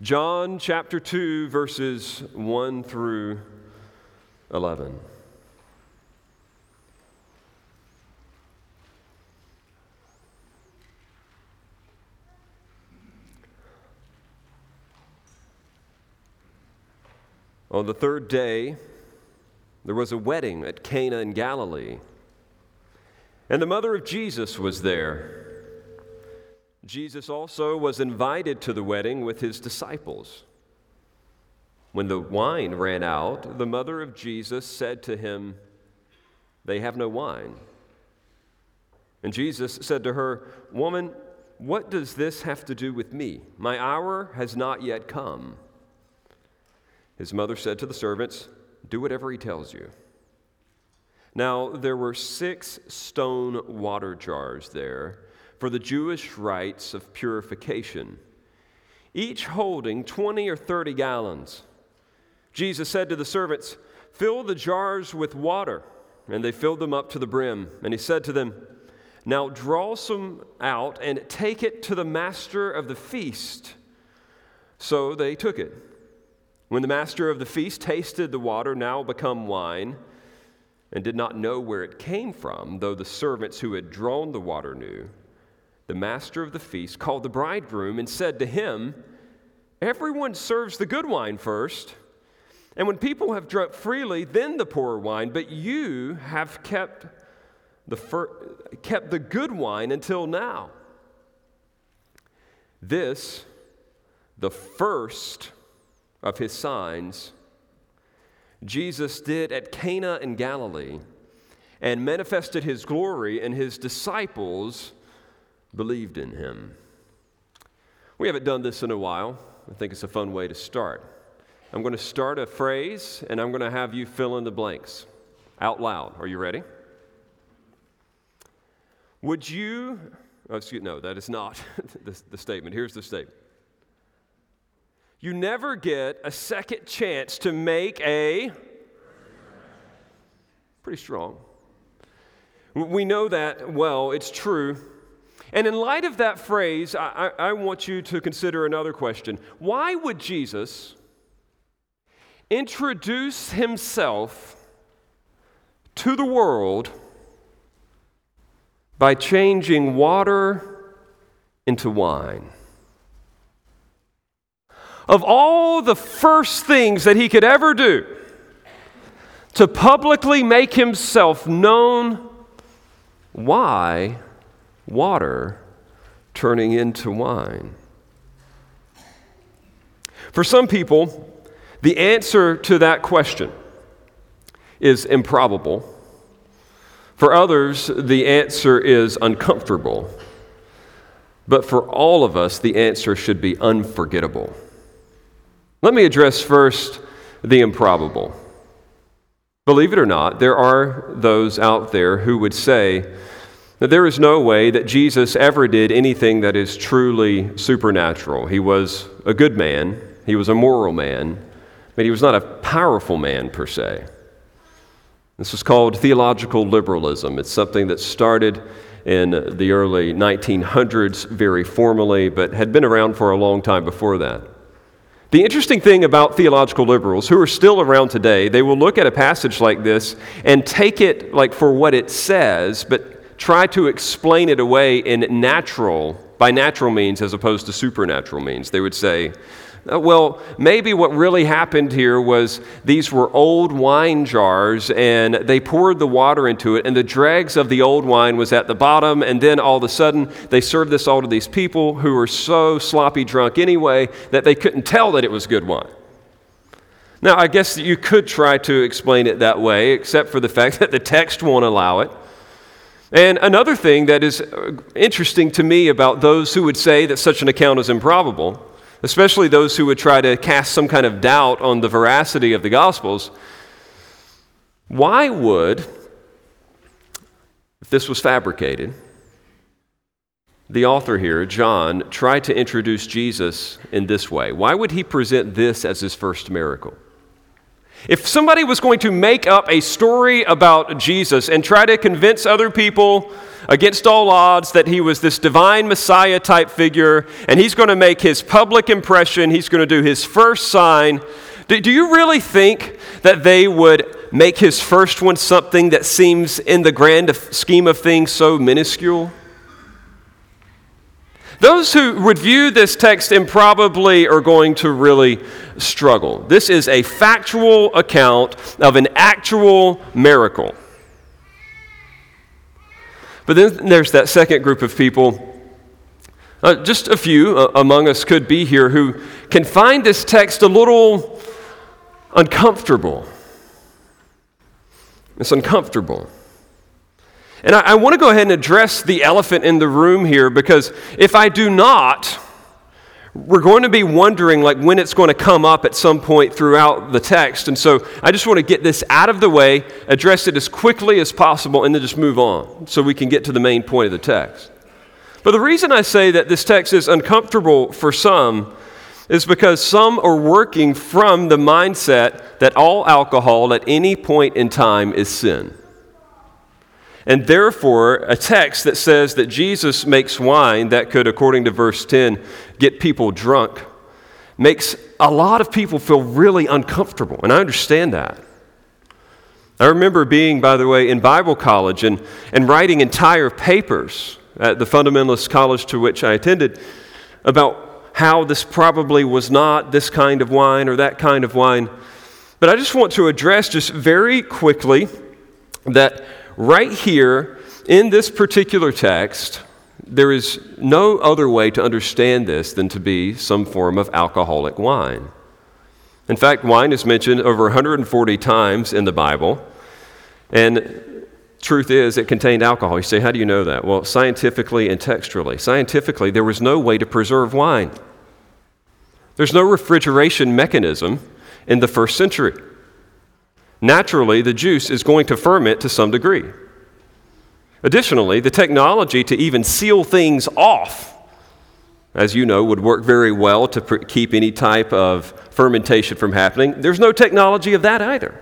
John chapter 2, verses 1 through 11. On the third day, there was a wedding at Cana in Galilee, and the mother of Jesus was there. Jesus also was invited to the wedding with his disciples. When the wine ran out, the mother of Jesus said to him, They have no wine. And Jesus said to her, Woman, what does this have to do with me? My hour has not yet come. His mother said to the servants, Do whatever he tells you. Now, there were six stone water jars there for the Jewish rites of purification, each holding 20 or 30 gallons. Jesus said to the servants, Fill the jars with water. And they filled them up to the brim. And he said to them, Now draw some out and take it to the master of the feast. So they took it. When the master of the feast tasted the water, now become wine, and did not know where it came from, though the servants who had drawn the water knew, the master of the feast called the bridegroom and said to him, Everyone serves the good wine first, and when people have drunk freely, then the poor wine, but you have kept the, fir- kept the good wine until now. This, the first of his signs Jesus did at Cana in Galilee and manifested his glory, and his disciples believed in him. We haven't done this in a while. I think it's a fun way to start. I'm going to start a phrase, and I'm going to have you fill in the blanks out loud. Are you ready? Would you, oh, excuse, no, that is not the, the statement. Here's the statement. You never get a second chance to make a. Pretty strong. We know that well, it's true. And in light of that phrase, I, I, want you to consider another question. Why would Jesus introduce himself to the world by changing water into wine? of all the first things that he could ever do to publicly make himself known, why water turning into wine? For some people, the answer to that question is improbable. For others, the answer is uncomfortable. But for all of us, the answer should be unforgettable. Let me address first the improbable. Believe it or not, there are those out there who would say that there is no way that Jesus ever did anything that is truly supernatural. He was a good man, he was a moral man, but he was not a powerful man per se. This is called theological liberalism. It's something that started in the early 1900s very formally, but had been around for a long time before that. The interesting thing about theological liberals who are still around today, they will look at a passage like this and take it like for what it says, but try to explain it away in natural, by natural means as opposed to supernatural means. They would say, uh, well, maybe what really happened here was these were old wine jars and they poured the water into it, and the dregs of the old wine was at the bottom. And then all of a sudden, they served this all to these people who were so sloppy drunk anyway that they couldn't tell that it was good wine. Now, I guess you could try to explain it that way, except for the fact that the text won't allow it. And another thing that is uh, interesting to me about those who would say that such an account is improbable especially those who would try to cast some kind of doubt on the veracity of the Gospels, why would, if this was fabricated, the author here, John, try to introduce Jesus in this way? Why would he present this as his first miracle? If somebody was going to make up a story about Jesus and try to convince other people against all odds that he was this divine Messiah type figure and he's going to make his public impression, he's going to do his first sign, do, do you really think that they would make his first one something that seems, in the grand scheme of things, so minuscule? Those who would view this text improbably are going to really struggle. This is a factual account of an actual miracle. But then there's that second group of people. Uh, just a few uh, among us could be here who can find this text a little uncomfortable. It's uncomfortable. And I, I want to go ahead and address the elephant in the room here because if I do not, we're going to be wondering like when it's going to come up at some point throughout the text. And so I just want to get this out of the way, address it as quickly as possible, and then just move on so we can get to the main point of the text. But the reason I say that this text is uncomfortable for some is because some are working from the mindset that all alcohol at any point in time is sin. And therefore, a text that says that Jesus makes wine that could, according to verse 10, get people drunk makes a lot of people feel really uncomfortable. And I understand that. I remember being, by the way, in Bible college and, and writing entire papers at the fundamentalist college to which I attended about how this probably was not this kind of wine or that kind of wine. But I just want to address just very quickly that right here in this particular text, there is no other way to understand this than to be some form of alcoholic wine. In fact, wine is mentioned over 140 times in the Bible, and truth is, it contained alcohol. You say, how do you know that? Well, scientifically and textually. Scientifically, there was no way to preserve wine. There's no refrigeration mechanism in the first century naturally the juice is going to ferment to some degree. Additionally, the technology to even seal things off, as you know, would work very well to keep any type of fermentation from happening. There's no technology of that either.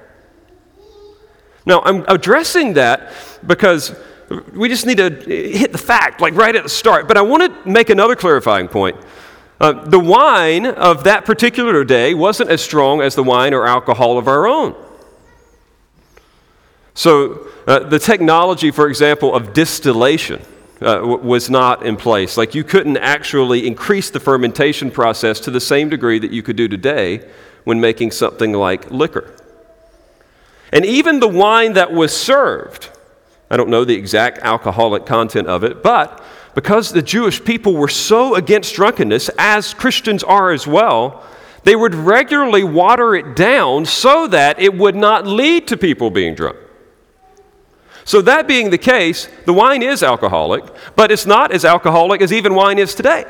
Now, I'm addressing that because we just need to hit the fact, like right at the start. But I want to make another clarifying point. Uh, the wine of that particular day wasn't as strong as the wine or alcohol of our own. So, uh, the technology, for example, of distillation uh, w- was not in place. Like, you couldn't actually increase the fermentation process to the same degree that you could do today when making something like liquor. And even the wine that was served, I don't know the exact alcoholic content of it, but because the Jewish people were so against drunkenness, as Christians are as well, they would regularly water it down so that it would not lead to people being drunk. So, that being the case, the wine is alcoholic, but it's not as alcoholic as even wine is today.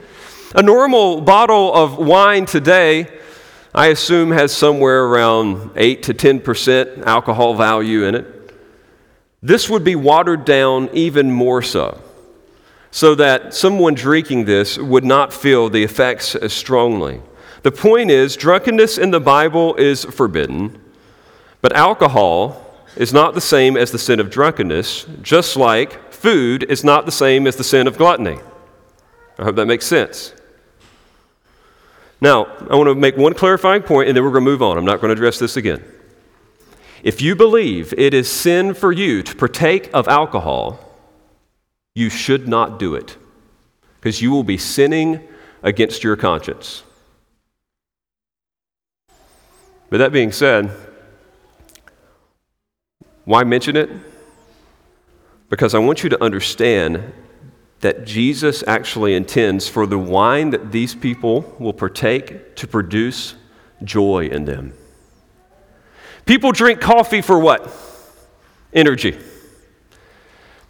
a normal bottle of wine today, I assume, has somewhere around 8 to 10% alcohol value in it. This would be watered down even more so, so that someone drinking this would not feel the effects as strongly. The point is, drunkenness in the Bible is forbidden, but alcohol is not the same as the sin of drunkenness, just like food is not the same as the sin of gluttony. I hope that makes sense. Now, I want to make one clarifying point and then we're going to move on. I'm not going to address this again. If you believe it is sin for you to partake of alcohol, you should not do it because you will be sinning against your conscience. But that being said, why mention it? Because I want you to understand that Jesus actually intends for the wine that these people will partake to produce joy in them. People drink coffee for what? Energy.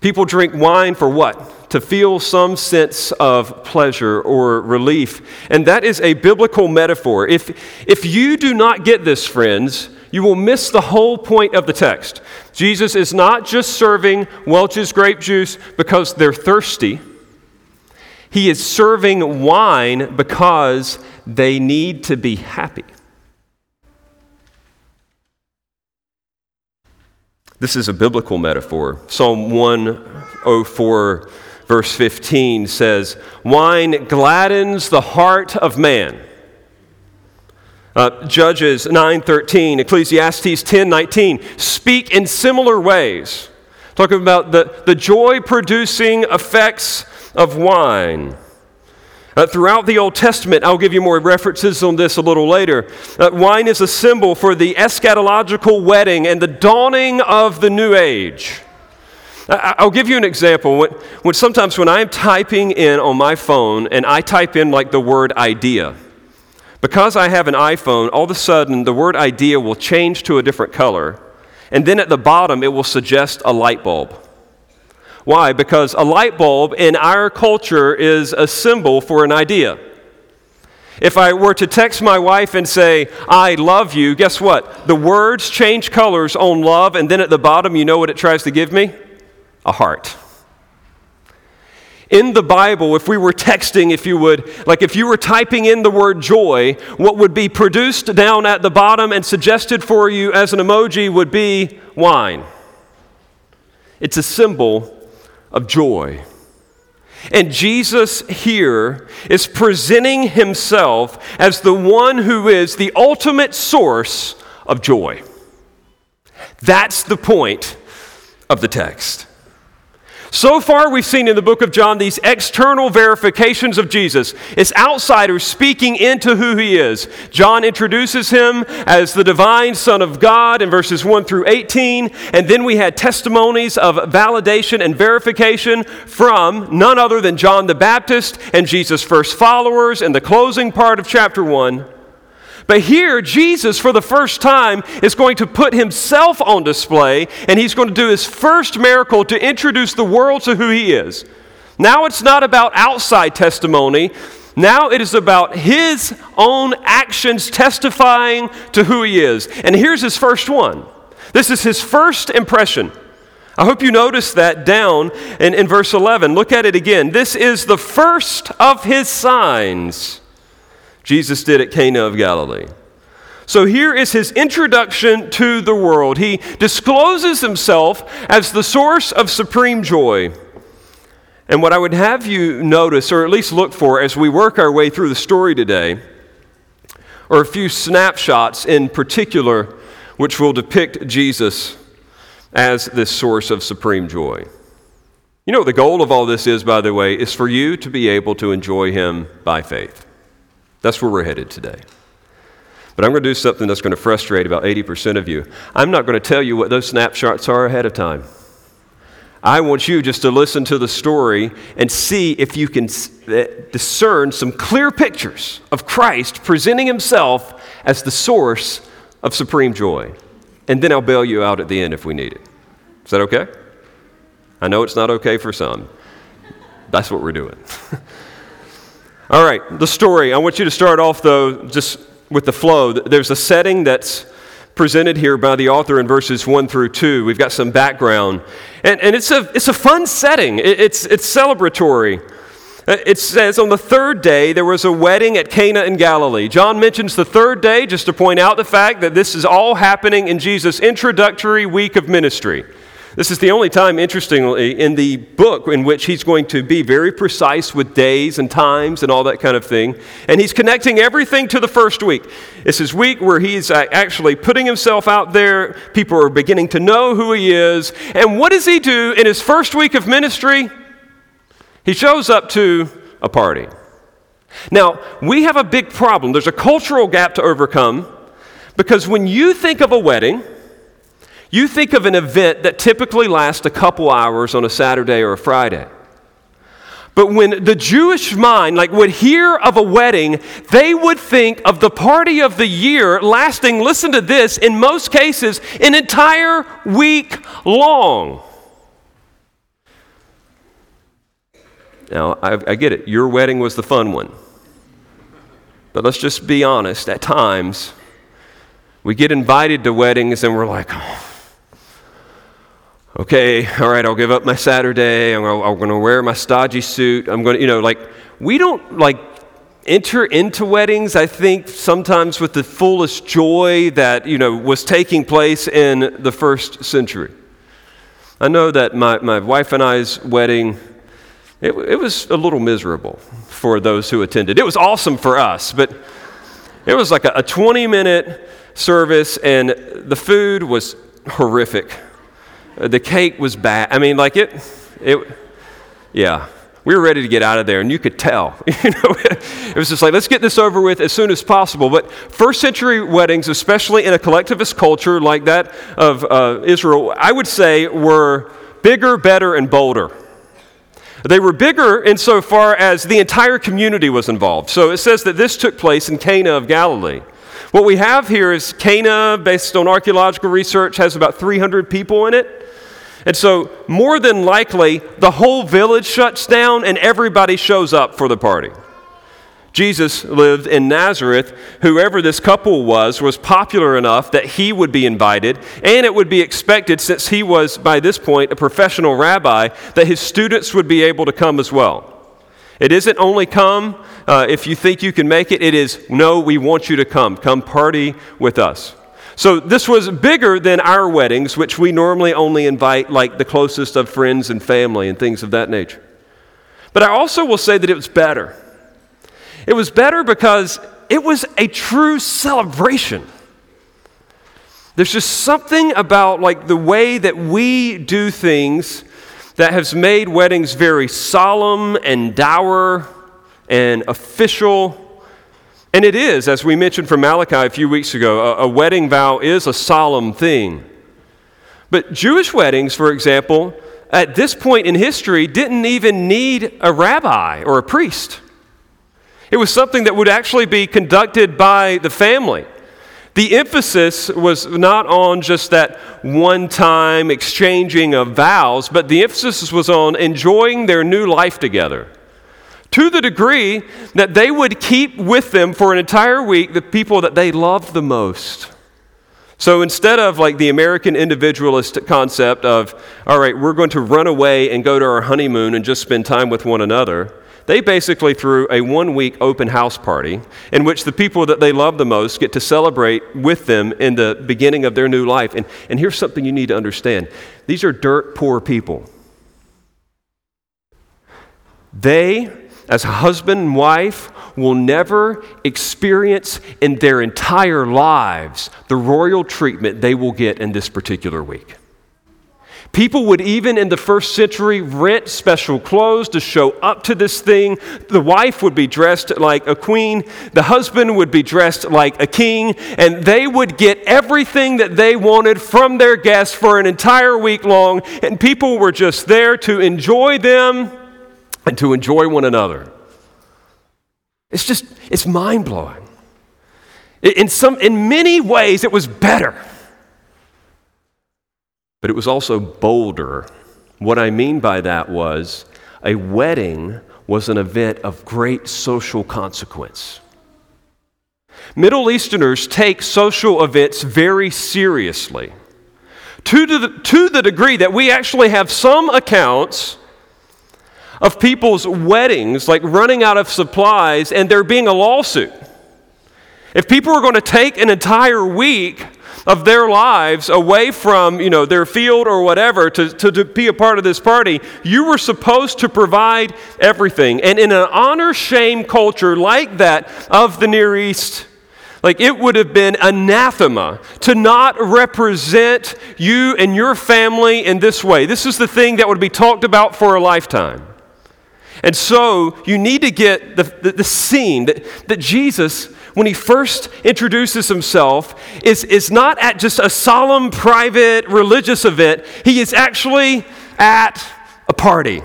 People drink wine for what? To feel some sense of pleasure or relief. And that is a biblical metaphor. If, if you do not get this, friends, you will miss the whole point of the text. Jesus is not just serving Welch's grape juice because they're thirsty, he is serving wine because they need to be happy. This is a biblical metaphor. Psalm 104, verse 15 says, Wine gladdens the heart of man. Uh, Judges 9:13, Ecclesiastes 10:19 speak in similar ways, talking about the, the joy-producing effects of wine. Uh, throughout the Old Testament, I'll give you more references on this a little later. Uh, wine is a symbol for the eschatological wedding and the dawning of the new age. I'll give you an example. When, when sometimes when I'm typing in on my phone and I type in like the word idea, because I have an iPhone, all of a sudden the word idea will change to a different color, and then at the bottom it will suggest a light bulb. Why? Because a light bulb in our culture is a symbol for an idea. If I were to text my wife and say, I love you, guess what? The words change colors on love, and then at the bottom, you know what it tries to give me? A heart. In the Bible, if we were texting, if you would, like if you were typing in the word joy, what would be produced down at the bottom and suggested for you as an emoji would be wine. It's a symbol of joy. And Jesus here is presenting himself as the one who is the ultimate source of joy. That's the point of the text. So far, we've seen in the book of John these external verifications of Jesus. It's outsiders speaking into who he is. John introduces him as the divine Son of God in verses 1 through 18. And then we had testimonies of validation and verification from none other than John the Baptist and Jesus' first followers in the closing part of chapter 1. But here, Jesus, for the first time, is going to put himself on display, and he's going to do his first miracle to introduce the world to who he is. Now it's not about outside testimony. Now it is about his own actions testifying to who he is. And here's his first one. This is his first impression. I hope you notice that down in, in verse 11. Look at it again. This is the first of his signs. Jesus did at Cana of Galilee. So here is his introduction to the world. He discloses himself as the source of supreme joy. And what I would have you notice, or at least look for as we work our way through the story today, are a few snapshots in particular which will depict Jesus as this source of supreme joy. You know the goal of all this is, by the way, is for you to be able to enjoy him by faith. That's where we're headed today. But I'm going to do something that's going to frustrate about 80% of you. I'm not going to tell you what those snapshots are ahead of time. I want you just to listen to the story and see if you can uh, discern some clear pictures of Christ presenting himself as the source of supreme joy. And then I'll bail you out at the end if we need it. Is that okay? I know it's not okay for some. That's what we're doing. All right, the story. I want you to start off, though, just with the flow. There's a setting that's presented here by the author in verses 1 through 2. We've got some background. And, and it's, a, it's a fun setting, it, it's, it's celebratory. Uh, it says, On the third day, there was a wedding at Cana in Galilee. John mentions the third day just to point out the fact that this is all happening in Jesus' introductory week of ministry. This is the only time, interestingly, in the book in which he's going to be very precise with days and times and all that kind of thing. And he's connecting everything to the first week. It's his week where he's uh, actually putting himself out there. People are beginning to know who he is. And what does he do in his first week of ministry? He shows up to a party. Now, we have a big problem. There's a cultural gap to overcome because when you think of a wedding, you think of an event that typically lasts a couple hours on a Saturday or a Friday. But when the Jewish mind like would hear of a wedding, they would think of the party of the year lasting, listen to this, in most cases, an entire week long. Now, I, I get it. Your wedding was the fun one. But let's just be honest. At times, we get invited to weddings and we're like, oh, okay, all right, I'll give up my Saturday. I'm going to wear my stodgy suit. I'm going to, you know, like, we don't like enter into weddings, I think, sometimes with the fullest joy that, you know, was taking place in the first century. I know that my, my wife and I's wedding, it, it was a little miserable for those who attended. It was awesome for us, but it was like a, a 20 minute service, and the food was horrific. The cake was bad. I mean, like it, it, yeah we were ready to get out of there, and you could tell. You know, it was just like, let's get this over with as soon as possible. But first century weddings, especially in a collectivist culture like that of uh, Israel, I would say were bigger, better, and bolder. They were bigger insofar as the entire community was involved. So it says that this took place in Cana of Galilee. What we have here is Cana, based on archaeological research, has about 300 people in it. And so, more than likely, the whole village shuts down and everybody shows up for the party. Jesus lived in Nazareth. Whoever this couple was was popular enough that he would be invited, and it would be expected, since he was by this point a professional rabbi, that his students would be able to come as well. It isn't only come uh, if you think you can make it, it is no, we want you to come. Come party with us. So this was bigger than our weddings, which we normally only invite like the closest of friends and family and things of that nature. But I also will say that it was better. It was better because it was a true celebration. There's just something about like the way that we do things that has made weddings very solemn and dour and official and it is, as we mentioned from Malachi a few weeks ago, a, a wedding vow is a solemn thing. But Jewish weddings, for example, at this point in history, didn't even need a rabbi or a priest. It was something that would actually be conducted by the family. The emphasis was not on just that one time exchanging of vows, but the emphasis was on enjoying their new life together to the degree that they would keep with them for an entire week the people that they loved the most. So instead of like the American individualist concept of, all right, we're going to run away and go to our honeymoon and just spend time with one another, they basically threw a one week open house party in which the people that they love the most get to celebrate with them in the beginning of their new life. And, and here's something you need to understand these are dirt poor people. They as husband and wife will never experience in their entire lives the royal treatment they will get in this particular week. People would even in the first century rent special clothes to show up to this thing. The wife would be dressed like a queen, the husband would be dressed like a king, and they would get everything that they wanted from their guests for an entire week long, and people were just there to enjoy them and to enjoy one another. It's just, it's mind blowing. In, some, in many ways, it was better, but it was also bolder. What I mean by that was a wedding was an event of great social consequence. Middle Easterners take social events very seriously to the, to the degree that we actually have some accounts of people's weddings, like running out of supplies, and there being a lawsuit. If people were going to take an entire week of their lives away from you know their field or whatever to, to, to, be a part of this party you were supposed to provide everything. And in an honor shame culture like that of the near east like it would have been anathema to not represent you and your family in this way. This is the thing that would be talked about for a lifetime. And so you need to get the, the, the, scene that, that Jesus, when he first introduces himself, is, is not at just a solemn, private, religious event. He is actually at a party.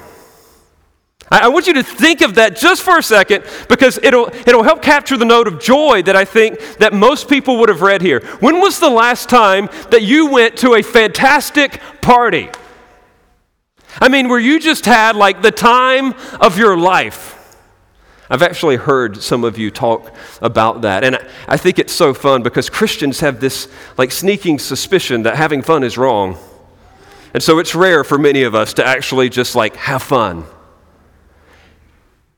I, I want you to think of that just for a second because it'll, it'll help capture the note of joy that I think that most people would have read here. When was the last time that you went to a fantastic party? I mean, where you just had like the time of your life. I've actually heard some of you talk about that. And I think it's so fun because Christians have this like sneaking suspicion that having fun is wrong. And so it's rare for many of us to actually just like have fun.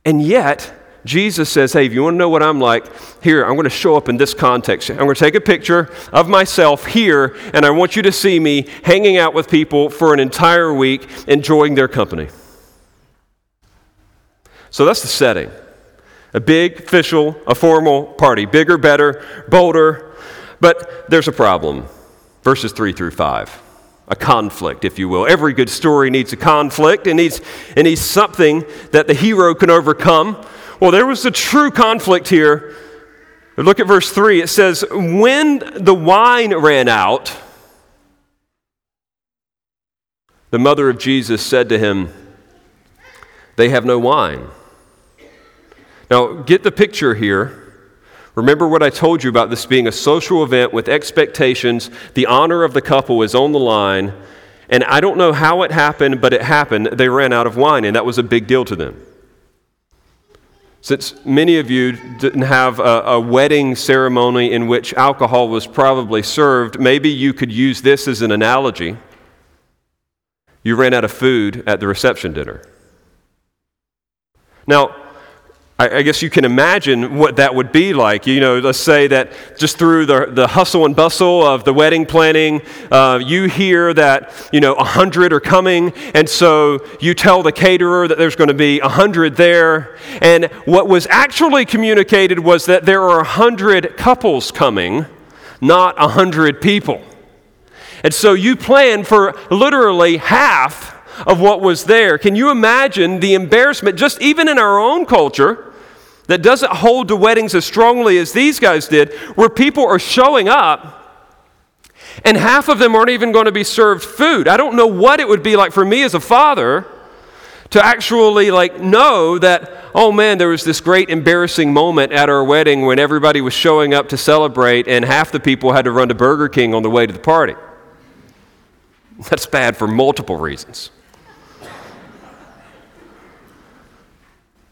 And yet, Jesus says, Hey, if you want to know what I'm like, here, I'm going to show up in this context. I'm going to take a picture of myself here, and I want you to see me hanging out with people for an entire week, enjoying their company. So that's the setting. A big, official, a formal party. Bigger, better, bolder. But there's a problem. Verses 3 through 5 a conflict, if you will. Every good story needs a conflict. It needs, it needs something that the hero can overcome. Well, there was a true conflict here. Look at verse 3. It says, When the wine ran out, the mother of Jesus said to him, They have no wine. Now, get the picture here. Remember what I told you about this being a social event with expectations. The honor of the couple is on the line. And I don't know how it happened, but it happened. They ran out of wine, and that was a big deal to them. Since many of you didn't have a, a, wedding ceremony in which alcohol was probably served, maybe you could use this as an analogy. You ran out of food at the reception dinner. Now, I, guess you can imagine what that would be like. You know, let's say that just through the, the hustle and bustle of the wedding planning, uh, you hear that, you know, a hundred are coming, and so you tell the caterer that there's going to be a hundred there. And what was actually communicated was that there are a hundred couples coming, not a hundred people. And so you plan for literally half of what was there. Can you imagine the embarrassment, just even in our own culture? That doesn't hold to weddings as strongly as these guys did, where people are showing up and half of them aren't even going to be served food. I don't know what it would be like for me as a father to actually like know that oh man there was this great embarrassing moment at our wedding when everybody was showing up to celebrate and half the people had to run to Burger King on the way to the party. That's bad for multiple reasons.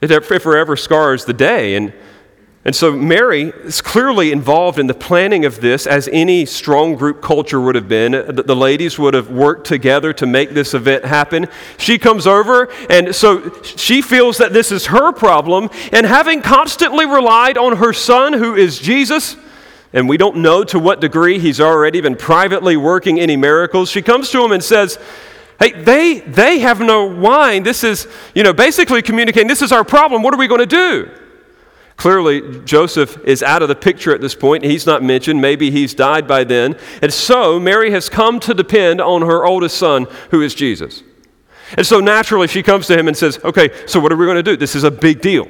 It forever scars the day. And, and so Mary is clearly involved in the planning of this, as any strong group culture would have been. The ladies would have worked together to make this event happen. She comes over, and so she feels that this is her problem. And having constantly relied on her son, who is Jesus, and we don't know to what degree he's already been privately working any miracles, she comes to him and says, Hey, they, they have no wine. This is, you know, basically communicating, this is our problem. What are we going to do? Clearly, Joseph is out of the picture at this point. He's not mentioned. Maybe he's died by then. And so, Mary has come to depend on her oldest son, who is Jesus. And so, naturally, she comes to him and says, Okay, so what are we going to do? This is a big deal.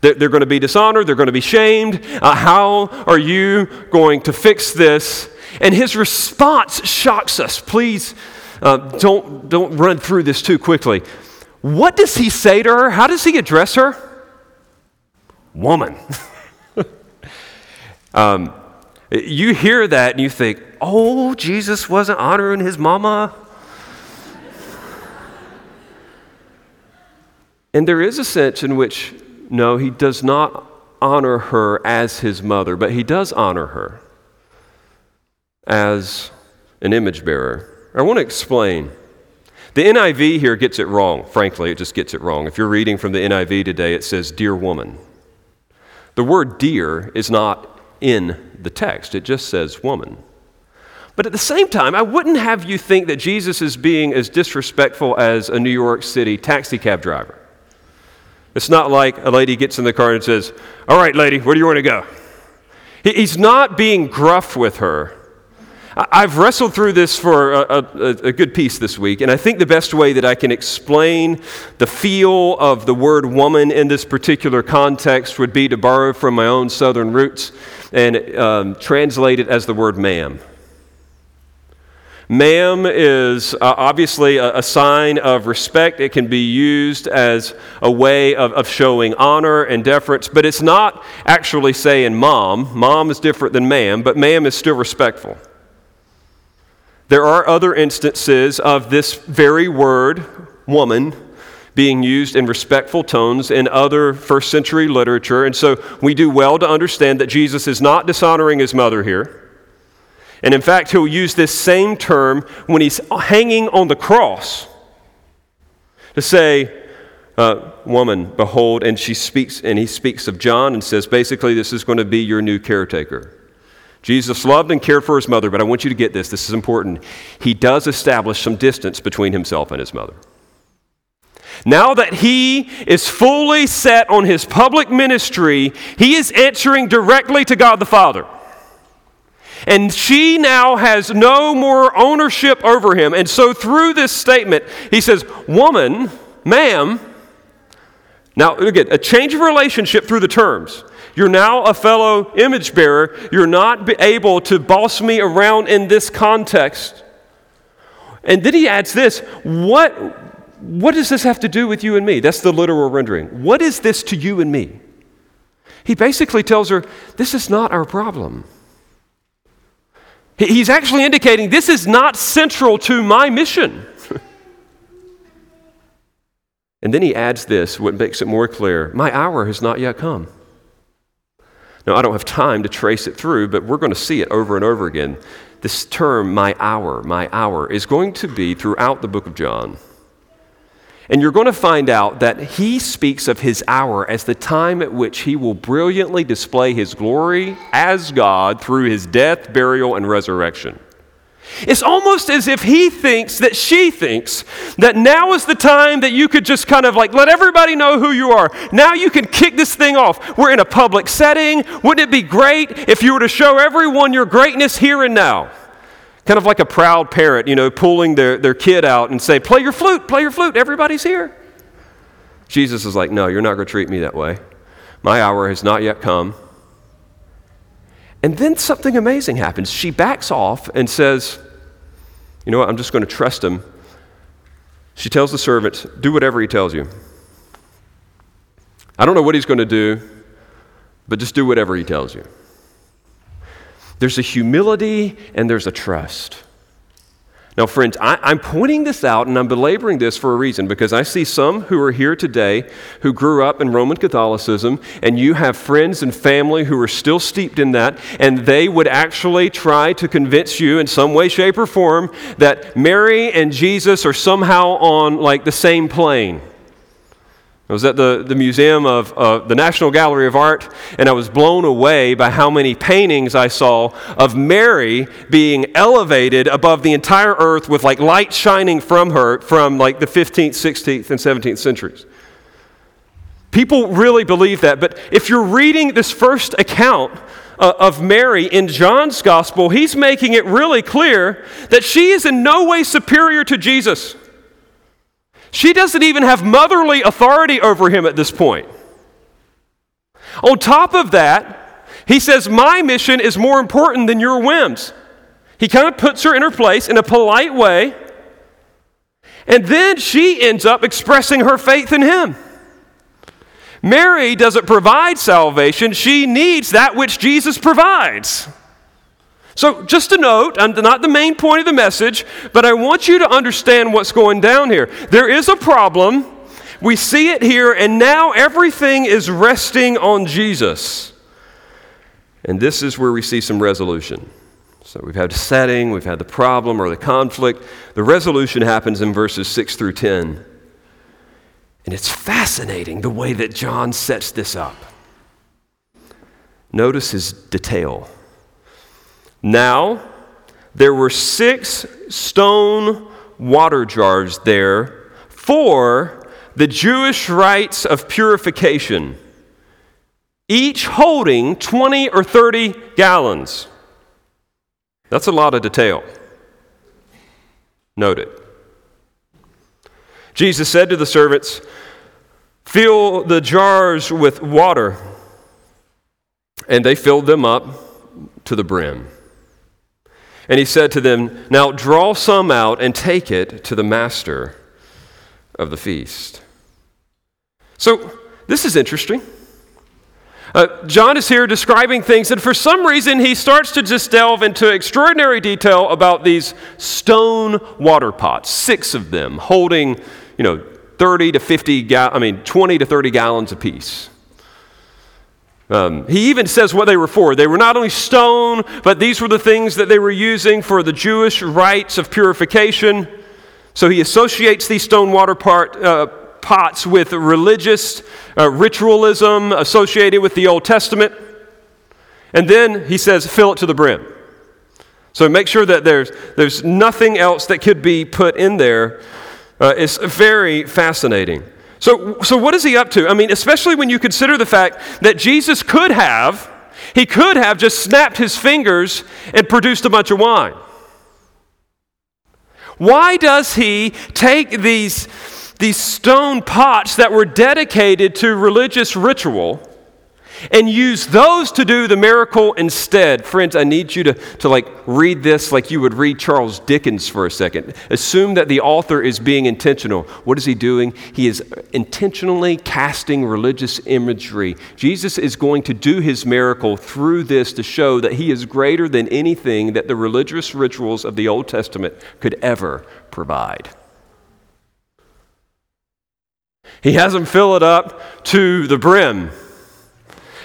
They're, they're going to be dishonored. They're going to be shamed. Uh, how are you going to fix this? And his response shocks us. Please uh, don't, don't run through this too quickly. What does he say to her? How does he address her? Woman. um, you hear that and you think, oh, Jesus wasn't honoring his mama. and there is a sense in which, no, he does not honor her as his mother, but he does honor her as an image bearer. I want to explain. The NIV here gets it wrong. Frankly, it just gets it wrong. If you're reading from the NIV today, it says, Dear woman. The word dear is not in the text, it just says woman. But at the same time, I wouldn't have you think that Jesus is being as disrespectful as a New York City taxi cab driver. It's not like a lady gets in the car and says, All right, lady, where do you want to go? He's not being gruff with her. I've wrestled through this for a, a, a, good piece this week, and I think the best way that I can explain the feel of the word woman in this particular context would be to borrow from my own southern roots and um, translate it as the word ma'am. Ma'am is uh, obviously a, a, sign of respect. It can be used as a way of, of showing honor and deference, but it's not actually saying mom. Mom is different than ma'am, but ma'am is still respectful. There are other instances of this very word, woman, being used in respectful tones in other first century literature. And so we do well to understand that Jesus is not dishonoring his mother here. And in fact, he'll use this same term when he's hanging on the cross to say, uh, woman, behold, and she speaks, and he speaks of John and says, basically, this is going to be your new caretaker. Jesus loved and cared for his mother, but I want you to get this. This is important. He does establish some distance between himself and his mother. Now that he is fully set on his public ministry, he is answering directly to God the Father. And she now has no more ownership over him. And so, through this statement, he says, Woman, ma'am, now again, a change of relationship through the terms. You're now a fellow image bearer. You're not able to boss me around in this context. And then he adds this what, what does this have to do with you and me? That's the literal rendering. What is this to you and me? He basically tells her, This is not our problem. He's actually indicating this is not central to my mission. and then he adds this, what makes it more clear my hour has not yet come. Now, I don't have time to trace it through, but we're going to see it over and over again. This term, my hour, my hour, is going to be throughout the book of John. And you're going to find out that he speaks of his hour as the time at which he will brilliantly display his glory as God through his death, burial, and resurrection. It's almost as if he thinks that she thinks that now is the time that you could just kind of like let everybody know who you are. Now you can kick this thing off. We're in a public setting. Wouldn't it be great if you were to show everyone your greatness here and now? Kind of like a proud parent, you know, pulling their, their kid out and say, Play your flute, play your flute, everybody's here. Jesus is like, No, you're not going to treat me that way. My hour has not yet come. And then something amazing happens. She backs off and says, You know what? I'm just going to trust him. She tells the servants, Do whatever he tells you. I don't know what he's going to do, but just do whatever he tells you. There's a humility and there's a trust. Now, friends, I, am pointing this out and I'm belaboring this for a reason because I see some who are here today who grew up in Roman Catholicism, and you have friends and family who are still steeped in that, and they would actually try to convince you in some way, shape, or form that Mary and Jesus are somehow on like the same plane. I was at the, the Museum of uh, the National Gallery of Art, and I was blown away by how many paintings I saw of Mary being elevated above the entire earth with like light shining from her from like the 15th, 16th, and 17th centuries. People really believe that, but if you're reading this first account uh, of Mary in John's gospel, he's making it really clear that she is in no way superior to Jesus. She doesn't even have motherly authority over him at this point. On top of that, he says, My mission is more important than your whims. He kind of puts her in her place in a polite way, and then she ends up expressing her faith in him. Mary doesn't provide salvation, she needs that which Jesus provides. So, just a note, not the main point of the message, but I want you to understand what's going down here. There is a problem. We see it here, and now everything is resting on Jesus. And this is where we see some resolution. So, we've had the setting, we've had the problem or the conflict. The resolution happens in verses 6 through 10. And it's fascinating the way that John sets this up. Notice his detail. Now, there were six stone water jars there for the Jewish rites of purification, each holding 20 or 30 gallons. That's a lot of detail. Note it. Jesus said to the servants, Fill the jars with water. And they filled them up to the brim. And he said to them, Now draw some out and take it to the master of the feast. So, this is interesting. Uh, John is here describing things, and for some reason, he starts to just delve into extraordinary detail about these stone water pots, six of them, holding, you know, 30 to 50, ga- I mean, 20 to 30 gallons apiece. Um, he even says what they were for. They were not only stone, but these were the things that they were using for the Jewish rites of purification. So he associates these stone water part, uh, pots with religious uh, ritualism associated with the Old Testament. And then he says, fill it to the brim. So make sure that there's, there's nothing else that could be put in there. Uh, it's very fascinating. So, so, what is he up to? I mean, especially when you consider the fact that Jesus could have, he could have just snapped his fingers and produced a bunch of wine. Why does he take these, these stone pots that were dedicated to religious ritual? And use those to do the miracle instead. Friends, I need you to, to like read this like you would read Charles Dickens for a second. Assume that the author is being intentional. What is he doing? He is intentionally casting religious imagery. Jesus is going to do his miracle through this to show that he is greater than anything that the religious rituals of the Old Testament could ever provide. He has them fill it up to the brim.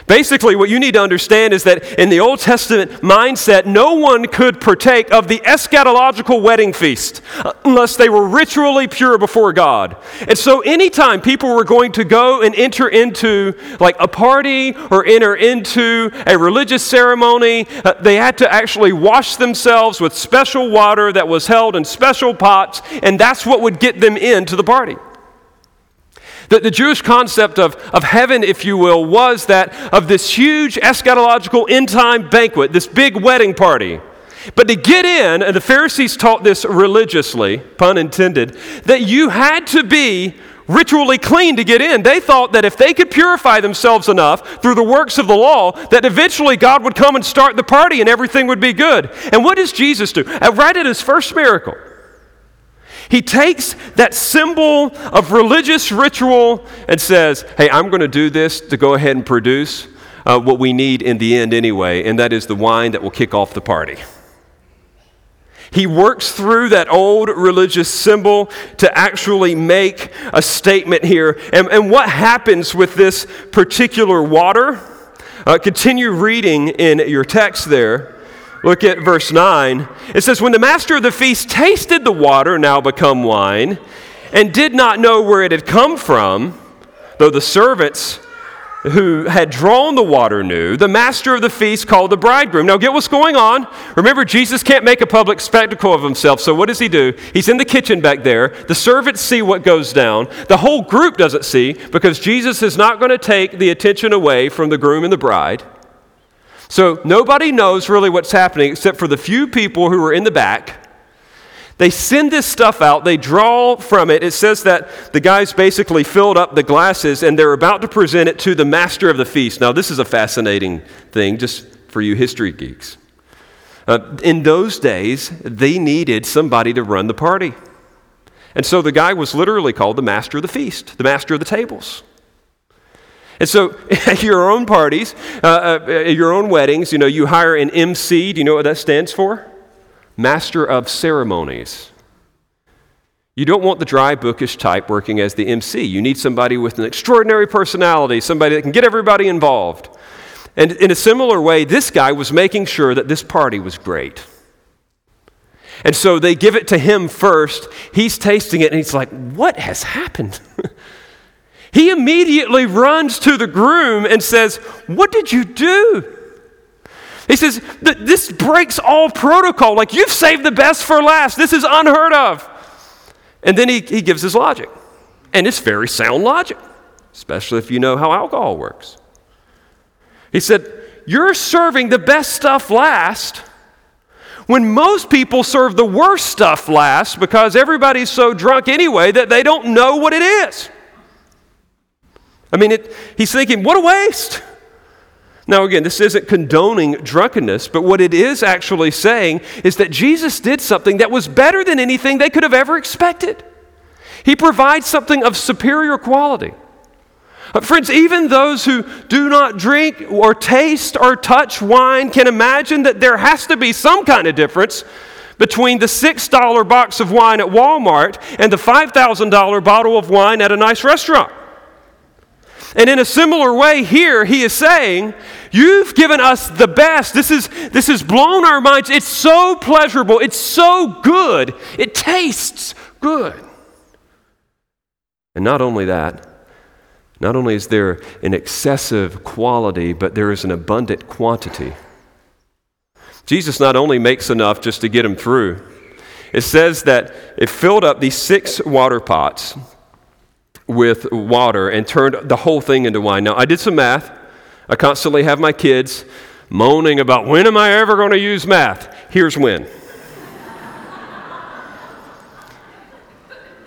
Basically, what you need to understand is that in the Old Testament mindset, no one could partake of the eschatological wedding feast unless they were ritually pure before God. And so, anytime people were going to go and enter into like a party or enter into a religious ceremony, uh, they had to actually wash themselves with special water that was held in special pots, and that's what would get them into the party. The, the Jewish concept of, of heaven, if you will, was that of this huge eschatological end time banquet, this big wedding party. But to get in, and the Pharisees taught this religiously, pun intended, that you had to be ritually clean to get in. They thought that if they could purify themselves enough through the works of the law, that eventually God would come and start the party and everything would be good. And what does Jesus do? Uh, right at his first miracle, he takes that symbol of religious ritual and says, Hey, I'm going to do this to go ahead and produce uh, what we need in the end anyway, and that is the wine that will kick off the party. He works through that old religious symbol to actually make a statement here. And, and what happens with this particular water? Uh, continue reading in your text there. Look at verse 9. It says, When the master of the feast tasted the water, now become wine, and did not know where it had come from, though the servants who had drawn the water knew, the master of the feast called the bridegroom. Now, get what's going on. Remember, Jesus can't make a public spectacle of himself, so what does he do? He's in the kitchen back there. The servants see what goes down. The whole group doesn't see because Jesus is not going to take the attention away from the groom and the bride. So nobody knows really what's happening except for the few people who are in the back. They send this stuff out, they draw from it. It says that the guys basically filled up the glasses and they're about to present it to the master of the feast. Now, this is a fascinating thing just for you history geeks. Uh, in those days, they needed somebody to run the party. And so the guy was literally called the master of the feast, the master of the tables. And so, at your own parties, uh, uh, your own weddings, you know, you hire an MC. Do you know what that stands for? Master of Ceremonies. You don't want the dry, bookish type working as the MC. You need somebody with an extraordinary personality, somebody that can get everybody involved. And in a similar way, this guy was making sure that this party was great. And so they give it to him first. He's tasting it and he's like, What has happened? He immediately runs to the groom and says, What did you do? He says, This breaks all protocol. Like, you've saved the best for last. This is unheard of. And then he, he gives his logic. And it's very sound logic, especially if you know how alcohol works. He said, You're serving the best stuff last when most people serve the worst stuff last because everybody's so drunk anyway that they don't know what it is. I mean, it, he's thinking, what a waste. Now, again, this isn't condoning drunkenness, but what it is actually saying is that Jesus did something that was better than anything they could have ever expected. He provides something of superior quality. Uh, friends, even those who do not drink or taste or touch wine can imagine that there has to be some kind of difference between the $6 box of wine at Walmart and the $5,000 bottle of wine at a nice restaurant. And in a similar way, here he is saying, You've given us the best. This, is, this has blown our minds. It's so pleasurable. It's so good. It tastes good. And not only that, not only is there an excessive quality, but there is an abundant quantity. Jesus not only makes enough just to get him through, it says that it filled up these six water pots with water and turned the whole thing into wine. Now, I did some math. I constantly have my kids moaning about when am I ever going to use math? Here's when.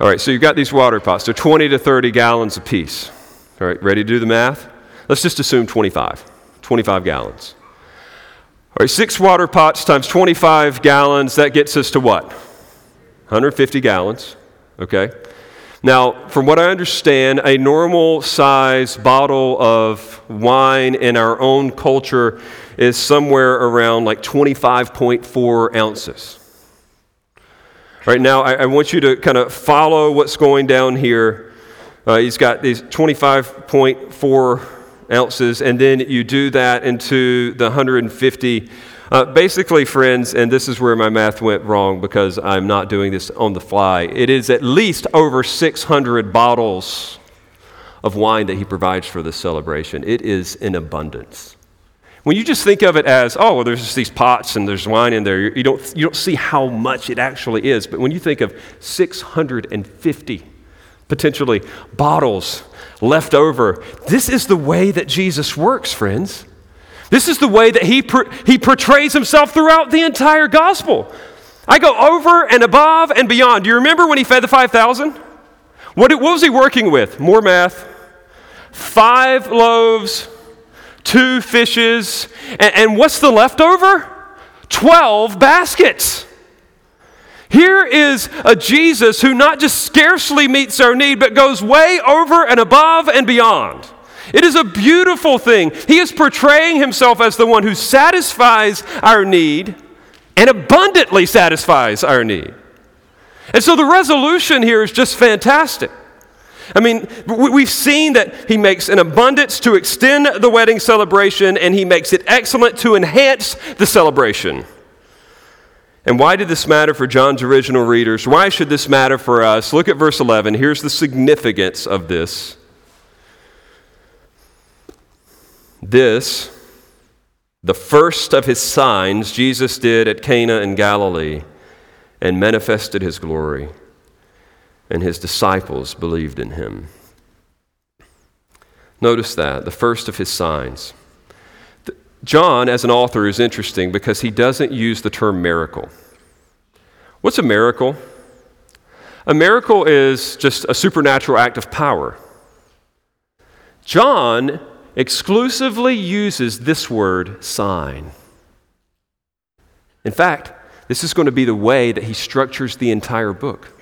All right, so you've got these water pots. They're 20 to 30 gallons apiece. All right, ready to do the math? Let's just assume 25. 25 gallons. All right, six water pots times 25 gallons, that gets us to what? 150 gallons, okay? Now, from what I understand, a normal size bottle of wine in our own culture is somewhere around like 25.4 ounces. All right, now I, I want you to kind of follow what's going down here. Uh, he's got these 25.4 ounces, and then you do that into the 150. Uh, basically, friends, and this is where my math went wrong because I'm not doing this on the fly, it is at least over 600 bottles of wine that he provides for this celebration. It is in abundance. When you just think of it as, oh, well, there's just these pots and there's wine in there, you don't, you don't see how much it actually is. But when you think of 650 potentially bottles left over, this is the way that Jesus works, friends. This is the way that he, he portrays himself throughout the entire gospel. I go over and above and beyond. Do you remember when he fed the 5,000? What, what was he working with? More math. Five loaves two fishes, and, and what's the leftover? 12 baskets. Here is a Jesus who not just scarcely meets our need, but goes way over and above and beyond. It is a beautiful thing. He is portraying himself as the one who satisfies our need and abundantly satisfies our need. And so the resolution here is just fantastic. I mean, we've seen that he makes an abundance to extend the wedding celebration, and he makes it excellent to enhance the celebration. And why did this matter for John's original readers? Why should this matter for us? Look at verse 11. Here's the significance of this. This, the first of his signs, Jesus did at Cana in Galilee and manifested his glory and his disciples believed in him. Notice that, the first of his signs. John, as an author, is interesting because he doesn't use the term miracle. What's a miracle? A miracle is just a supernatural act of power. John exclusively uses this word, sign. In fact, this is going to be the way that he structures the entire book.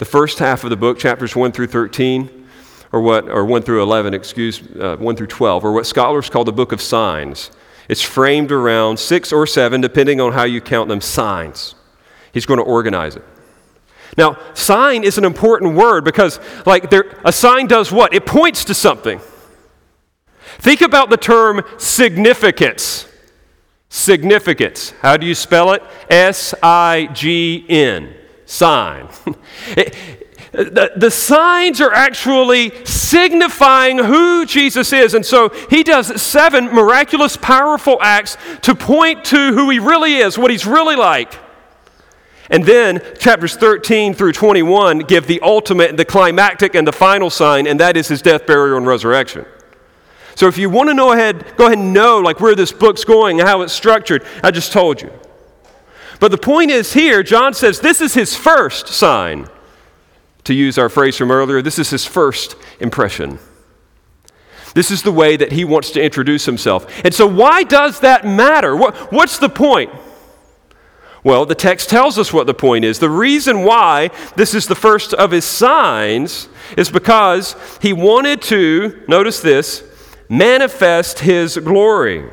The first half of the book, chapters 1 through 13, or what, or 1 through 11, excuse, uh, 1 through 12, or what scholars call the book of signs. It's framed around six or seven, depending on how you count them, signs. He's going to organize it. Now, sign is an important word because, like, there, a sign does what? It points to something. Think about the term significance. Significance. How do you spell it? S I G N sign. the, the signs are actually signifying who Jesus is. And so he does seven miraculous, powerful acts to point to who he really is, what he's really like. And then chapters 13 through 21 give the ultimate, the climactic, and the final sign, and that is his death, burial, and resurrection. So if you want to know ahead, go ahead and know like where this book's going and how it's structured. I just told you. But the point is here, John says this is his first sign. To use our phrase from earlier, this is his first impression. This is the way that he wants to introduce himself. And so, why does that matter? What, what's the point? Well, the text tells us what the point is. The reason why this is the first of his signs is because he wanted to, notice this, manifest his glory.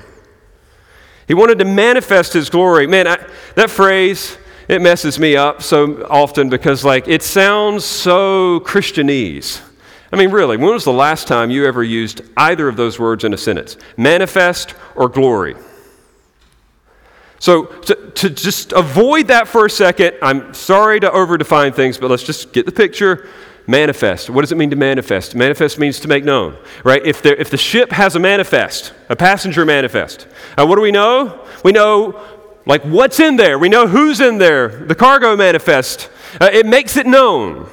He wanted to manifest his glory. Man, I, that phrase, it messes me up so often because, like, it sounds so Christianese. I mean, really, when was the last time you ever used either of those words in a sentence? Manifest or glory? So, to, to, just avoid that for a second, I'm sorry to overdefine things, but let's just get the picture. Manifest. What does it mean to manifest? Manifest means to make known, right? If, there, if the ship has a manifest, a passenger manifest, uh, what do we know? We know, like, what's in there. We know who's in there. The cargo manifest. Uh, it makes it known.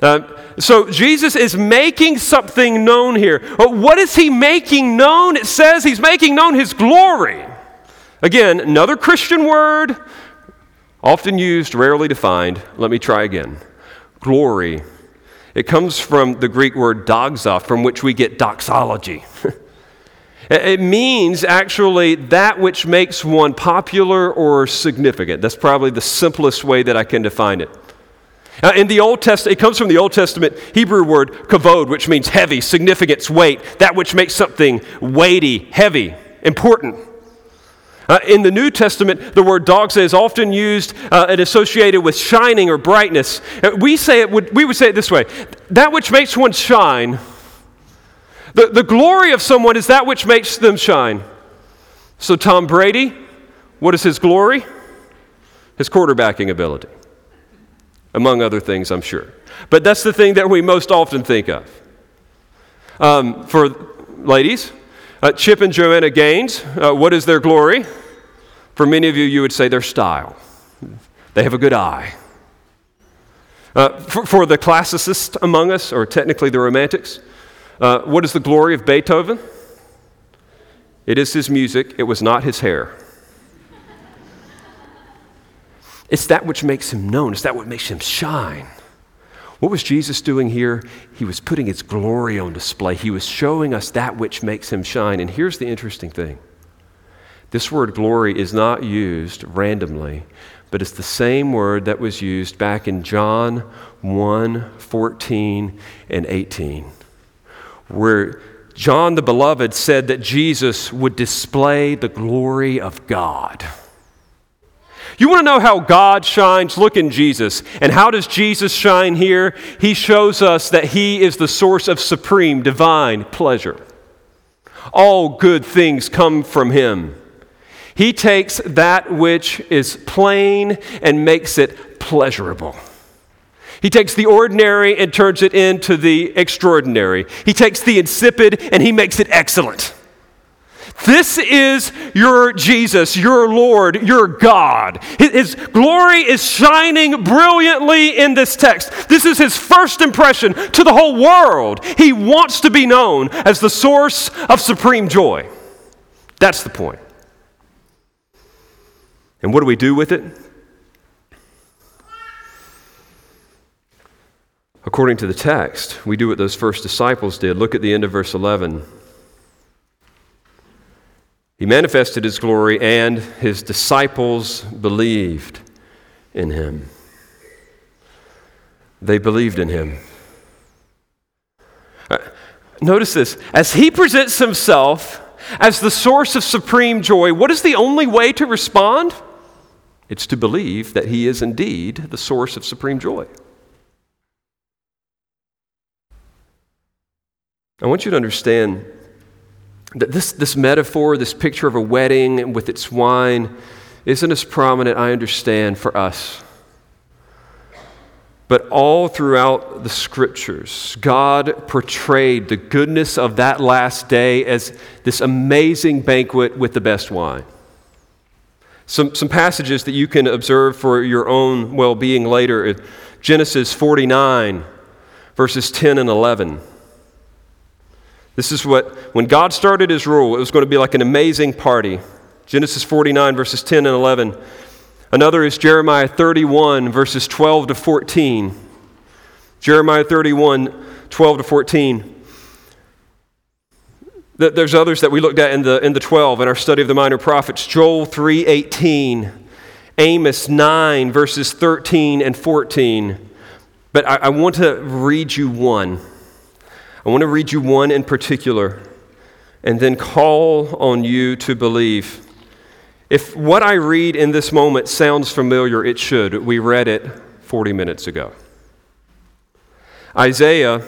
Uh, so Jesus is making something known here. what is he making known? It says he's making known his glory. Again, another Christian word, often used, rarely defined. Let me try again. Glory. It comes from the Greek word doxa, from which we get doxology. it means actually that which makes one popular or significant. That's probably the simplest way that I can define it. Uh, in the Old Testament, it comes from the Old Testament Hebrew word kavod, which means heavy, significance, weight, that which makes something weighty, heavy, important. Uh, in the New Testament, the word doxa is often used uh, and associated with shining or brightness. Uh, we, say it would, we would say it this way that which makes one shine, the, the glory of someone is that which makes them shine. So, Tom Brady, what is his glory? His quarterbacking ability, among other things, I'm sure. But that's the thing that we most often think of. Um, for ladies, uh, Chip and Joanna Gaines, uh, what is their glory? For many of you, you would say their style. They have a good eye. Uh, for, for, the classicists among us, or technically the romantics, uh, what is the glory of Beethoven? It is his music, it was not his hair. It's that which makes him known, it's that what makes him shine. What was Jesus doing here? He was putting his glory on display. He was showing us that which makes him shine. And here's the interesting thing this word glory is not used randomly, but it's the same word that was used back in John 1 14 and 18, where John the Beloved said that Jesus would display the glory of God. You want to know how God shines? Look in Jesus. And how does Jesus shine here? He shows us that He is the source of supreme, divine pleasure. All good things come from Him. He takes that which is plain and makes it pleasurable. He takes the ordinary and turns it into the extraordinary. He takes the insipid and he makes it excellent. This is your Jesus, your Lord, your God. His glory is shining brilliantly in this text. This is his first impression to the whole world. He wants to be known as the source of supreme joy. That's the point. And what do we do with it? According to the text, we do what those first disciples did. Look at the end of verse 11. He manifested his glory, and his disciples believed in him. They believed in him. Uh, notice this as he presents himself as the source of supreme joy, what is the only way to respond? It's to believe that he is indeed the source of supreme joy. I want you to understand this, this metaphor, this picture of a wedding with its wine, isn't as prominent, I understand, for us. But all throughout the scriptures, God portrayed the goodness of that last day as this amazing banquet with the best wine. Some, some passages that you can observe for your own well being later uh, Genesis 49, verses 10 and 11. This is what, when God started his rule, it was going to be like an amazing party. Genesis 49, verses 10 and 11. Another is Jeremiah 31, verses 12 to 14. Jeremiah 31, 12 to 14. There's others that we looked at in the, in the 12 in our study of the minor prophets. Joel 3, 18. Amos 9, verses 13 and 14. But I, I want to read you one. I want to read you one in particular and then call on you to believe. If what I read in this moment sounds familiar, it should. We read it 40 minutes ago. Isaiah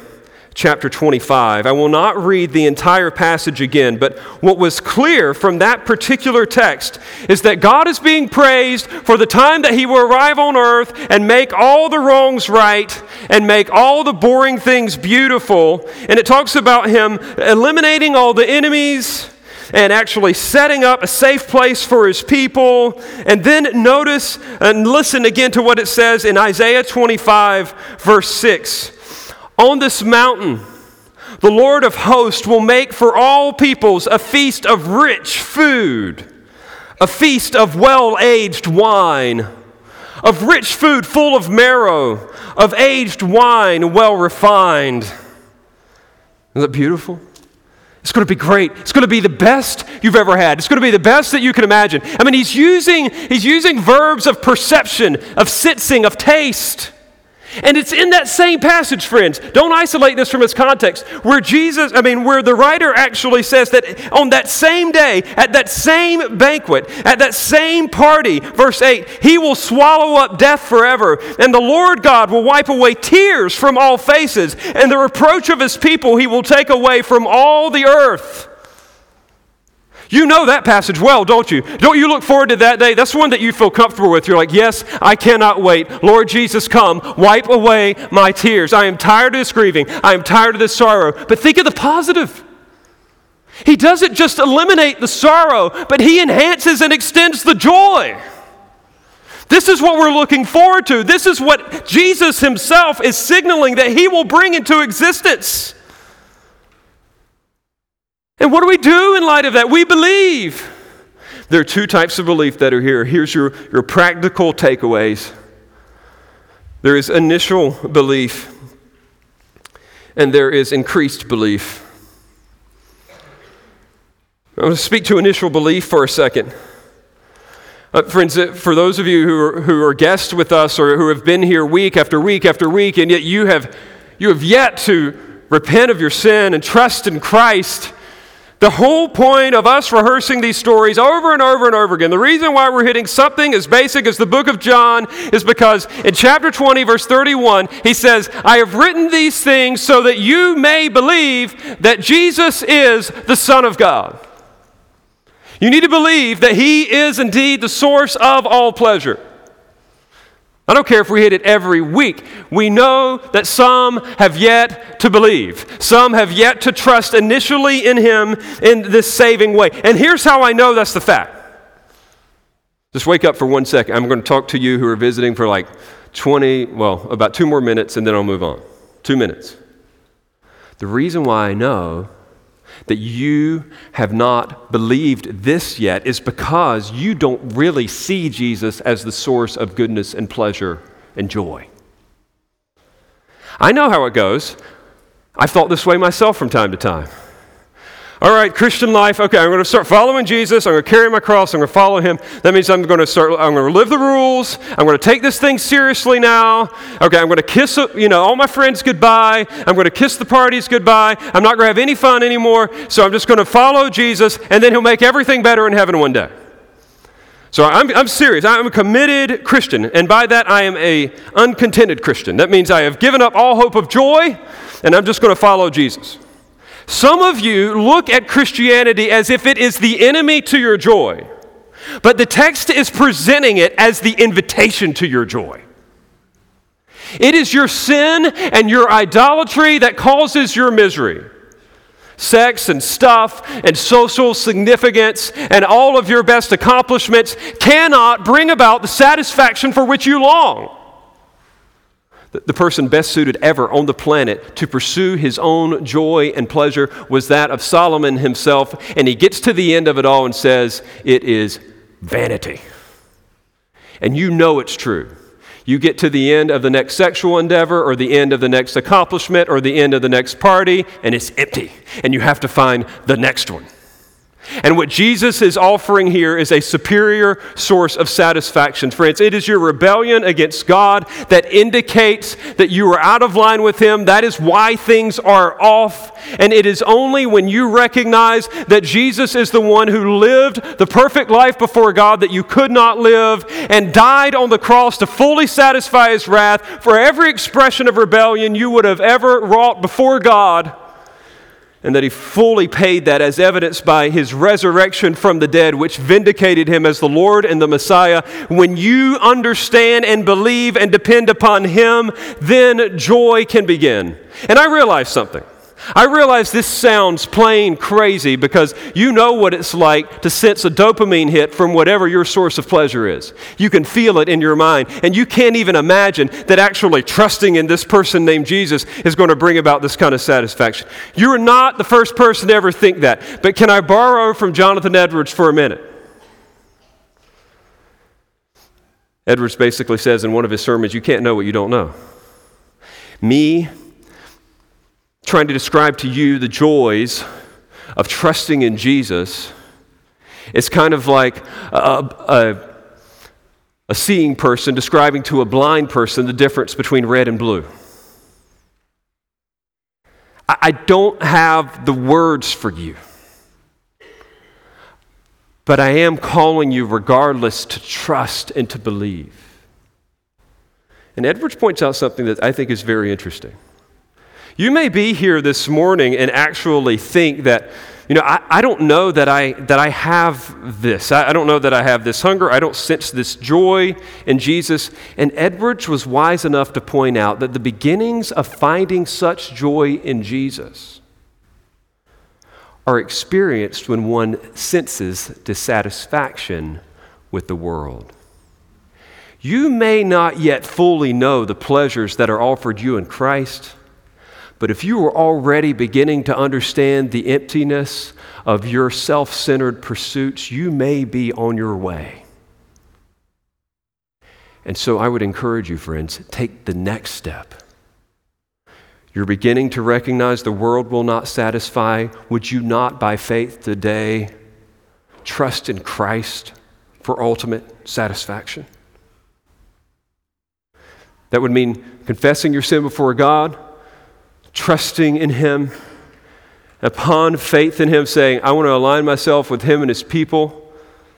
chapter 25. I will not read the entire passage again, but what was clear from that particular text is that God is being praised for the time that He will arrive on earth and make all the wrongs right and make all the boring things beautiful. And it talks about Him eliminating all the enemies and actually setting up a safe place for his people. And then notice and listen again to what it says in Isaiah 25, verse 6. On this mountain, the Lord of hosts will make for all peoples a feast of rich food, a feast of well aged wine, of rich food full of marrow, of aged wine well refined. Isn't that beautiful? It's going to be great. It's going to be the best you've ever had. It's going to be the best that you can imagine. I mean, he's using, he's using verbs of perception, of sensing, of taste. And it's in that same passage, friends. Don't isolate this from its context, where Jesus, I mean, where the writer actually says that on that same day, at that same banquet, at that same party, verse 8, he will swallow up death forever, and the Lord God will wipe away tears from all faces, and the reproach of his people he will take away from all the earth. You know that passage well, don't you? Don't you look forward to that day? That's one that you feel comfortable with. You're like, yes, I cannot wait. Lord Jesus, come, wipe away my tears. I am tired of this grieving. I am tired of this sorrow. But think of the positive. He doesn't just eliminate the sorrow, but he enhances and extends the joy. This is what we're looking forward to. This is what Jesus himself is signaling that he will bring into existence. And what do we do in light of that? We believe. There are two types of belief that are here. Here's your, your practical takeaways there is initial belief, and there is increased belief. I want to speak to initial belief for a second. Uh, friends, uh, for those of you who are, who are guests with us or who have been here week after week after week, and yet you have, you have yet to repent of your sin and trust in Christ, the whole point of us rehearsing these stories over and over and over again, the reason why we're hitting something as basic as the book of John is because in chapter 20, verse 31, he says, I have written these things so that you may believe that Jesus is the Son of God. You need to believe that he is indeed the source of all pleasure. I don't care if we hit it every week. We know that some have yet to believe. Some have yet to trust initially in Him in this saving way. And here's how I know that's the fact. Just wake up for one second. I'm going to talk to you who are visiting for like 20, well, about two more minutes, and then I'll move on. Two minutes. The reason why I know that you have not believed this yet is because you don't really see Jesus as the source of goodness and pleasure and joy. I know how it goes. I've thought this way myself from time to time. All right, Christian life. Okay, I'm going to start following Jesus. I'm going to carry my cross. I'm going to follow him. That means I'm going to start. I'm going to live the rules. I'm going to take this thing seriously now. Okay, I'm going to kiss, you know, all my friends goodbye. I'm going to kiss the parties goodbye. I'm not going to have any fun anymore. So I'm just going to follow Jesus, and then He'll make everything better in heaven one day. So I'm, I'm serious. I'm a committed Christian, and by that I am a uncontented Christian. That means I have given up all hope of joy, and I'm just going to follow Jesus. Some of you look at Christianity as if it is the enemy to your joy, but the text is presenting it as the invitation to your joy. It is your sin and your idolatry that causes your misery. Sex and stuff and social significance and all of your best accomplishments cannot bring about the satisfaction for which you long the person best suited ever on the planet to pursue his own joy and pleasure was that of Solomon himself. And he gets to the end of it all and says, It is vanity. And you know it's true. You get to the end of the next sexual endeavor or the end of the next accomplishment or the end of the next party, and it's empty. And you have to find the next one. And what Jesus is offering here is a superior source of satisfaction. Friends, it is your rebellion against God that indicates that you are out of line with Him. That is why things are off. And it is only when you recognize that Jesus is the one who lived the perfect life before God that you could not live and died on the cross to fully satisfy His wrath for every expression of rebellion you would have ever wrought before God and that he fully paid that as evidenced by his resurrection from the dead, which vindicated him as the Lord and the Messiah. When you understand and believe and depend upon him, then joy can begin. And I realized something. I realize this sounds plain crazy because you know what it's like to sense a dopamine hit from whatever your source of pleasure is. You can feel it in your mind, and you can't even imagine that actually trusting in this person named Jesus is going to bring about this kind of satisfaction. You're not the first person to ever think that, but can I borrow from Jonathan Edwards for a minute? Edwards basically says in one of his sermons, You can't know what you don't know. Me trying to describe to you the joys of trusting in Jesus, it's kind of like a, a, a, seeing person describing to a blind person the difference between red and blue. I, I don't have the words for you. But I am calling you, regardless, to trust and to believe. And Edwards points out something that I think is very interesting. You may be here this morning and actually think that, you know, I, I don't know that I, that I have this. I, I don't know that I have this hunger. I don't sense this joy in Jesus. And Edwards was wise enough to point out that the beginnings of finding such joy in Jesus are experienced when one senses dissatisfaction with the world. You may not yet fully know the pleasures that are offered you in Christ. But if you are already beginning to understand the emptiness of your self centered pursuits, you may be on your way. And so I would encourage you, friends, take the next step. You're beginning to recognize the world will not satisfy. Would you not, by faith today, trust in Christ for ultimate satisfaction? That would mean confessing your sin before God trusting in Him, upon faith in Him, saying, I want to align myself with Him and His people.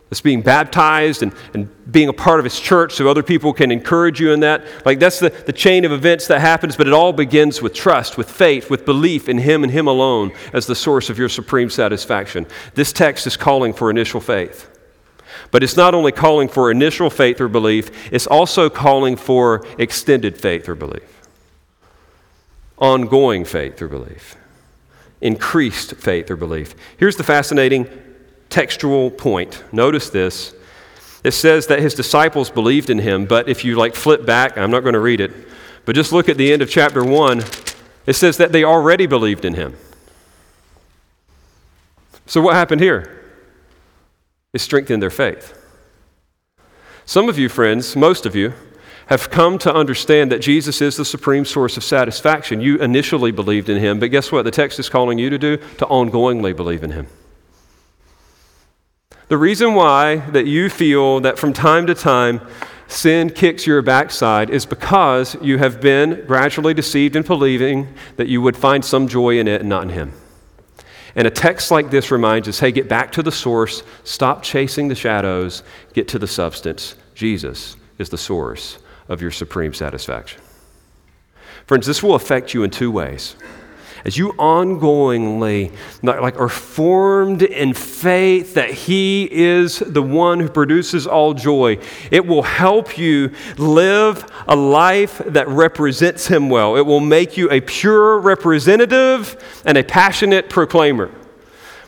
That's being baptized and, and being a part of His church so other people can encourage you in that. Like, that's the, the chain of events that happens, but it all begins with trust, with faith, with belief in Him and Him alone as the source of your supreme satisfaction. This text is calling for initial faith. But it's not only calling for initial faith or belief, it's also calling for extended faith or belief ongoing faith or belief, increased faith or belief. Here's the fascinating textual point. Notice this. It says that his disciples believed in him, but if you like flip back, I'm not going to read it, but just look at the end of chapter 1. It says that they already believed in him. So what happened here? It strengthened their faith. Some of you, friends, most of you, have come to understand that Jesus is the supreme source of satisfaction. You initially believed in him, but guess what? The text is calling you to do? To ongoingly believe in him. The reason why that you feel that from time to time sin kicks your backside is because you have been gradually deceived in believing that you would find some joy in it and not in him. And a text like this reminds us hey, get back to the source, stop chasing the shadows, get to the substance. Jesus is the source of your supreme satisfaction. Friends, this will affect you in two ways. As you ongoingly like are formed in faith that He is the one who produces all joy, it will help you live a life that represents Him well. It will make you a pure representative and a passionate proclaimer.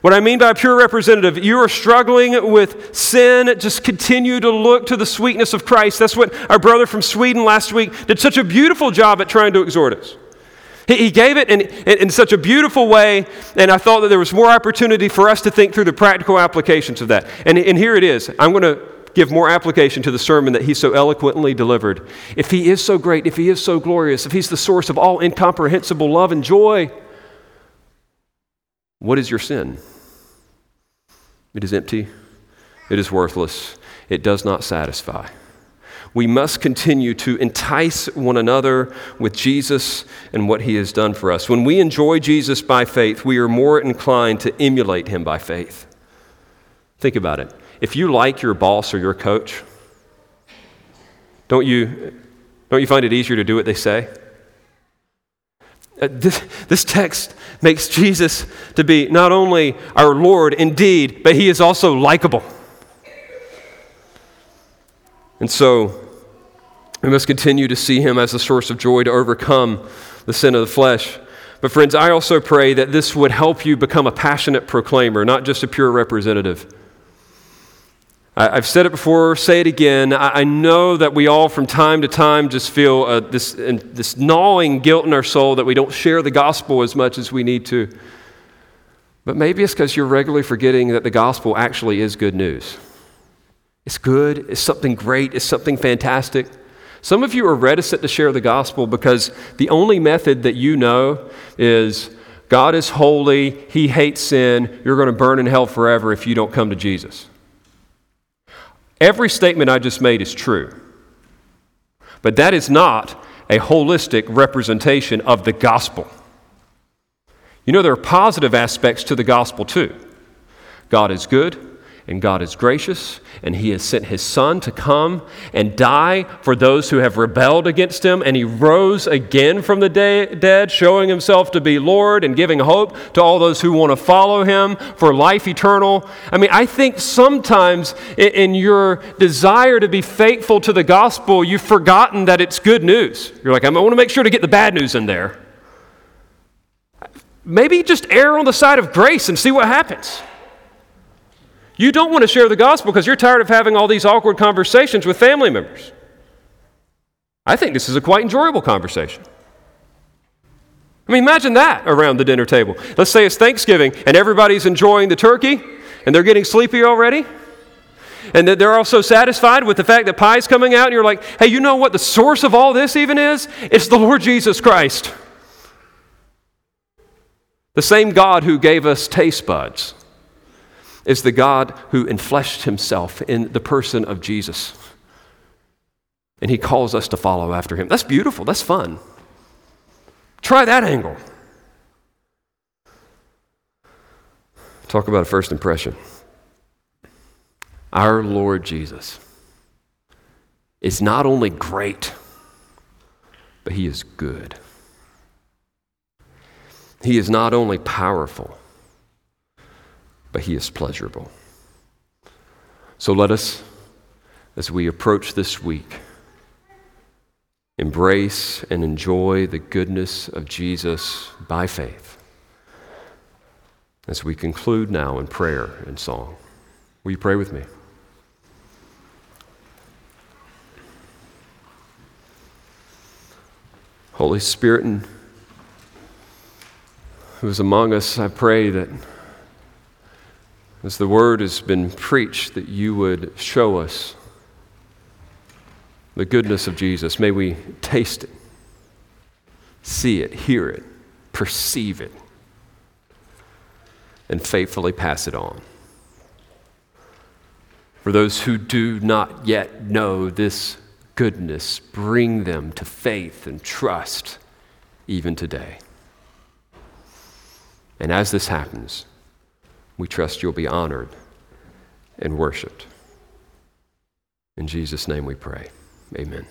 What I mean by a pure representative, you are struggling with sin, just continue to look to the sweetness of Christ. That's what our brother from Sweden last week did such a beautiful job at trying to exhort us. He, he gave it in, in, in such a beautiful way, and I thought that there was more opportunity for us to think through the practical applications of that. And, and here it is. I'm going to give more application to the sermon that he so eloquently delivered. If he is so great, if he is so glorious, if he's the source of all incomprehensible love and joy, what is your sin? It is empty, it is worthless, it does not satisfy. We must continue to entice one another with Jesus and what he has done for us. When we enjoy Jesus by faith, we are more inclined to emulate him by faith. Think about it. If you like your boss or your coach, don't you, don't you find it easier to do what they say? Uh, this, this text makes Jesus to be not only our Lord indeed, but he is also likable. And so we must continue to see him as a source of joy to overcome the sin of the flesh. But, friends, I also pray that this would help you become a passionate proclaimer, not just a pure representative. I've said it before, say it again. I know that we all, from time to time, just feel uh, this, this gnawing guilt in our soul that we don't share the gospel as much as we need to. But maybe it's because you're regularly forgetting that the gospel actually is good news. It's good, it's something great, it's something fantastic. Some of you are reticent to share the gospel because the only method that you know is God is holy, He hates sin, you're going to burn in hell forever if you don't come to Jesus. Every statement I just made is true. But that is not a holistic representation of the gospel. You know, there are positive aspects to the gospel too. God is good, and God is gracious, and He has sent His Son to come and die for those who have rebelled against Him, and He rose again from the dead, showing Himself to be Lord and giving hope to all those who want to follow Him for life eternal. I mean, I think sometimes in your desire to be faithful to the gospel, you've forgotten that it's good news. You're like, I want to make sure to get the bad news in there. Maybe just err on the side of grace and see what happens. You don't want to share the gospel because you're tired of having all these awkward conversations with family members. I think this is a quite enjoyable conversation. I mean, imagine that around the dinner table. Let's say it's Thanksgiving and everybody's enjoying the turkey and they're getting sleepy already. And that they're also satisfied with the fact that pie's coming out, and you're like, hey, you know what the source of all this even is? It's the Lord Jesus Christ. The same God who gave us taste buds is the God who enfleshed himself in the person of Jesus. And he calls us to follow after him. That's beautiful. That's fun. Try that angle. Talk about a first impression. Our Lord Jesus is not only great, but he is good. He is not only powerful, but He is pleasurable. So let us, as we approach this week, embrace and enjoy the goodness of Jesus by faith. As we conclude now in prayer and song, will you pray with me? Holy Spirit, who is among us, I pray that as the word has been preached, that you would show us the goodness of Jesus. May we taste it, see it, hear it, perceive it, and faithfully pass it on. For those who do not yet know this goodness, bring them to faith and trust even today. And as this happens, we trust you'll be honored and worshiped. In Jesus' name we pray. Amen.